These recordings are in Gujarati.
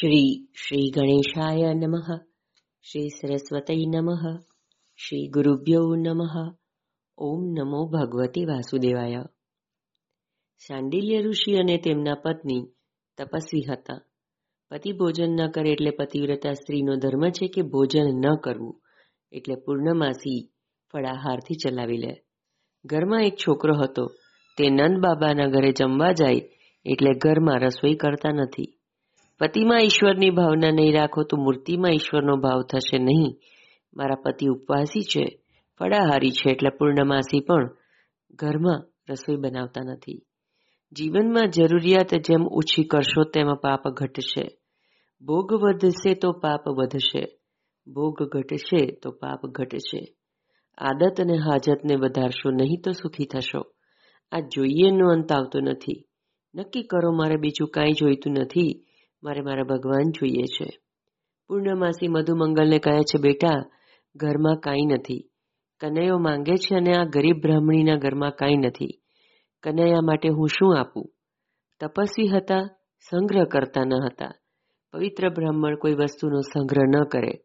શ્રી શ્રી ગણેશાય નમઃ શ્રી સરસ્વતય નમઃ શ્રી ગુરુભ્યો નમઃ ઓમ નમો ભગવતી વાસુદેવાય શાંડિલ્ય ઋષિ અને તેમના પત્ની તપસ્વી હતા. પતિ ભોજન ન કરે એટલે પતિવ્રતા સ્ત્રીનો ધર્મ છે કે ભોજન ન કરવું, એટલે પૂર્ણમાસી ફળાહારથી ચલાવી લે. ઘરમાં એક છોકરો હતો, તે નંદ બાબાના ઘરે જમવા જાય, એટલે ઘરમાં રસોઈ કરતા નથી. પતિમાં ઈશ્વરની ભાવના નહીં રાખો તો મૂર્તિમાં ઈશ્વરનો ભાવ થશે નહીં. મારા પતિ ઉપવાસી છે, ફળાહારી છે એટલે પૂર્ણમાસી પણ ઘરમાં રસોઈ બનાવતા નથી. જીવનમાં જરૂરિયાત જેમ ઓછી કરશો તેમાં પાપ ઘટશે. ભોગ વધશે તો પાપ વધશે. ભોગ ઘટશે તો પાપ ઘટશે. આદત અને હાજતને વધારશો નહીં તો સુખી થશો. આ જોઈએનો અંત આવતો નથી. નક્કી કરો, મારે બીજું કાંઈ જોઈતું નથી. મારે મારા ભગવાન જોઈએ છે. પૂર્ણમાસી મધુમંગલને કહે છે, બેટા, ઘરમાં કાંઈ નથી. કનૈયો માંગે છે અને આ ગરીબ બ્રાહ્મણીના ઘરમાં કાંઈ નથી. કનૈયા માટે હું શું આપું? તપસ્વી હતા, સંગ્રહ કરતા ન હતા. પવિત્ર બ્રાહ્મણ કોઈ વસ્તુનો સંગ્રહ ન કરે.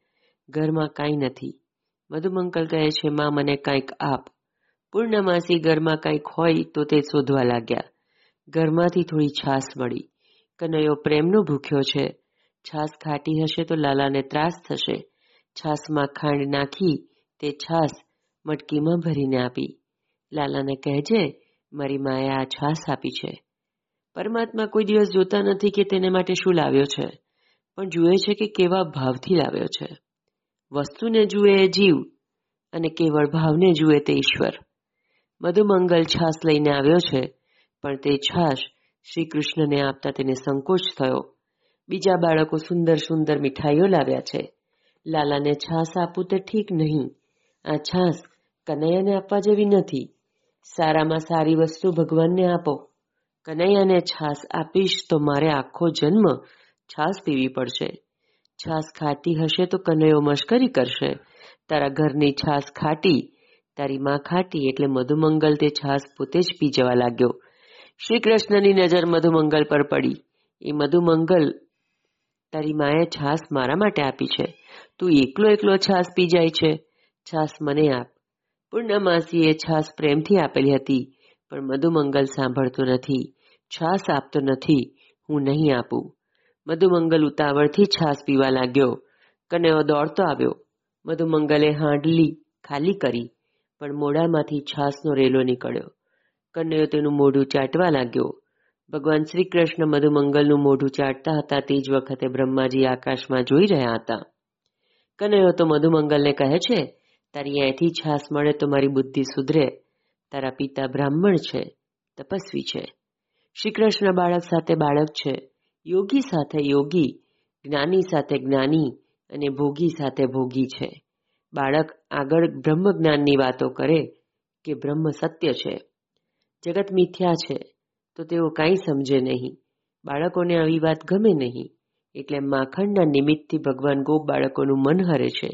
ઘરમાં કાંઈ નથી. મધુમંગલ કહે છે, માં, મને કાંઈક આપ. પૂર્ણમાસી ઘરમાં કાંઈક હોય તો તે શોધવા લાગ્યા. ઘરમાંથી થોડી છાસ મળી. કનૈયો પ્રેમનો ભૂખ્યો છે. છાસ ખાટી હશે તો લાલાને ત્રાસ થશે. છાસમાં ખાંડ નાખી તે છાસ મટકીમાં ભરીને આપી. લાલાને કહેજે, મારી માએ આ છાસ આપી છે. પરમાત્મા કોઈ દિવસ જોતા નથી કે તેને માટે શું લાવ્યો છે, પણ જુએ છે કે કેવા ભાવથી લાવ્યો છે. વસ્તુને જુએ એ જીવ અને કેવળ ભાવને જુએ તે ઈશ્વર. મધુમંગલ છાસ લઈને આવ્યો છે, પણ તે છાશ શ્રી કૃષ્ણને આપતા તેને સંકોચ થયો. બીજા બાળકો સુંદર સુંદર મીઠાઈઓ લાવ્યા છે. લાલાને છાસ આપવું તે ઠીક નહીં. આ છાસ કનૈયાને આપવા જેવી નથી. સારામાં સારી વસ્તુ ભગવાનને આપો. કનૈયાને છાસ આપીશ તો મારે આખો જન્મ છાસ પીવી પડશે. છાસ ખાટી હશે તો કનૈયો મશ્કરી કરશે. તારા ઘરની છાસ ખાટી, તારી માં ખાટી એટલે મધુમંગલ તે છાસ પોતે જ પી જવા લાગ્યો. શ્રી કૃષ્ણની નજર મધુમંગલ પર પડી. એ મધુમંગલ, તારી માએ છાસ મારા માટે આપી છે. તું એકલો એકલો છાસ પી જાય છે. છાસ મને આપ. પૂર્ણમાસીએ છાસ પ્રેમથી આપેલી હતી, પણ મધુમંગલ સાંભળતો નથી. છાસ આપતો નથી. હું નહીં આપું. મધુમંગલ ઉતાવળથી છાસ પીવા લાગ્યો. કનૈયો દોડતો આવ્યો. મધુમંગલે હાંડલી ખાલી કરી, પણ મોઢામાંથી છાસનો રેલો નીકળ્યો. કનૈયો તેનું મોઢું ચાટવા લાગ્યો. ભગવાન શ્રી કૃષ્ણ મધુમંગલનું મોઢું ચાટતા હતા તે જ વખતે બ્રહ્માજી આકાશમાં જોઈ રહ્યા હતા. કનૈયો તો મધુમંગલને કહે છે, તારી અહીંથી છાસ મળે તો મારી બુદ્ધિ સુધરે. તારા પિતા બ્રાહ્મણ છે, તપસ્વી છે. શ્રી કૃષ્ણ બાળક સાથે બાળક છે, યોગી સાથે યોગી, જ્ઞાની સાથે જ્ઞાની અને ભોગી સાથે ભોગી છે. બાળક આગળ બ્રહ્મ જ્ઞાનની વાતો કરે કે બ્રહ્મ સત્ય છે. જગત મિથ્યા છે, તો તેઓ કાંઈ સમજે નહીં. બાળકોને આવી વાત ગમે નહીં. એટલે માખણના નિમિત્તથી ભગવાન ગોપ બાળકોનું મન હરે છે,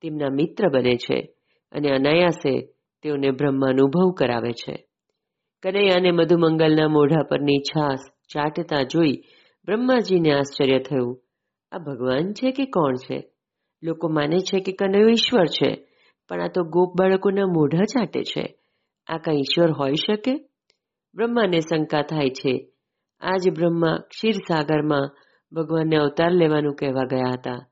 તેમના મિત્ર બને છે અને અનાયાસે તેઓને બ્રહ્માનુભવ કરાવે છે. કનૈયાને મધુમંગલના મોઢા પરની છાસ ચાટતા જોઈ બ્રહ્માજીને આશ્ચર્ય થયું, આ ભગવાન છે કે કોણ છે? લોકો માને છે કે કનૈયો ઈશ્વર છે, પણ આ તો ગોપ બાળકોના મોઢા ચાટે છે. આ કાંઈ ઈશ્વર હોઈ શકે? બ્રહ્માને શંકા થાય છે. આજ બ્રહ્મા ક્ષીરસાગરમાં ભગવાનને અવતાર લેવાનું કહેવા ગયા હતા.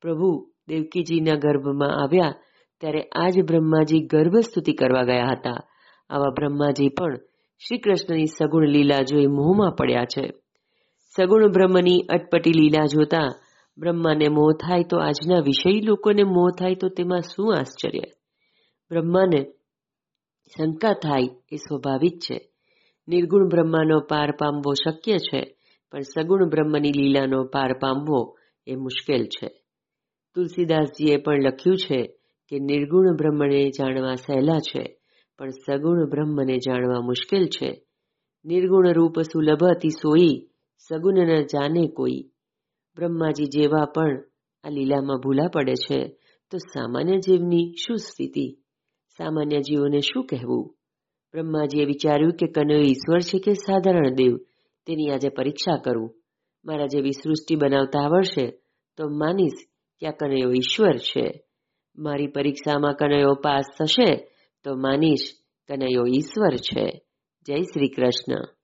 પ્રભુ દેવકીજીના ગર્ભમાં આવ્યા ત્યારે આજ બ્રહ્માજી ગર્ભસ્તુતિ કરવા ગયા હતા. આવા બ્રહ્માજી પણ શ્રી કૃષ્ણની સગુણ લીલા જોઈ મોહમાં પડ્યા છે. સગુણ બ્રહ્મની અટપટી લીલા જોતા બ્રહ્માને મોહ થાય તો આજના વિષયી લોકોને મોહ થાય તો તેમાં શું આશ્ચર્ય? બ્રહ્માને શંકા થાય એ સ્વાભાવિક છે. નિર્ગુણ બ્રહ્માનો પાર પામવો શક્ય છે, પણ સગુણ બ્રહ્મની લીલાનો પાર પામવો એ મુશ્કેલ છે. તુલસીદાસજીએ પણ લખ્યું છે કે નિર્ગુણ બ્રહ્મને જાણવા સહેલા છે, પણ સગુણ બ્રહ્મને જાણવા મુશ્કેલ છે. નિર્ગુણ રૂપ સુલભ અતિ સોઈ સગુણ ન જાને કોઈ. બ્રહ્માજી જેવા પણ આ લીલામાં ભૂલા પડે છે, તો સામાન્ય જીવની શું સ્થિતિ? સામાન્ય જીવોને શું કહેવું? બ્રહ્માજીએ વિચાર્યું કે કનૈયો ઈશ્વર છે કે સાધારણ દેવ, તેની આજે પરીક્ષા કરું. મારા જેવી સૃષ્ટિ બનાવતા આવડશે તો માનીશ કે આ કનૈયો ઈશ્વર છે. મારી પરીક્ષામાં કનૈયો પાસ થશે તો માનીશ કનૈયો ઈશ્વર છે. જય શ્રી કૃષ્ણ.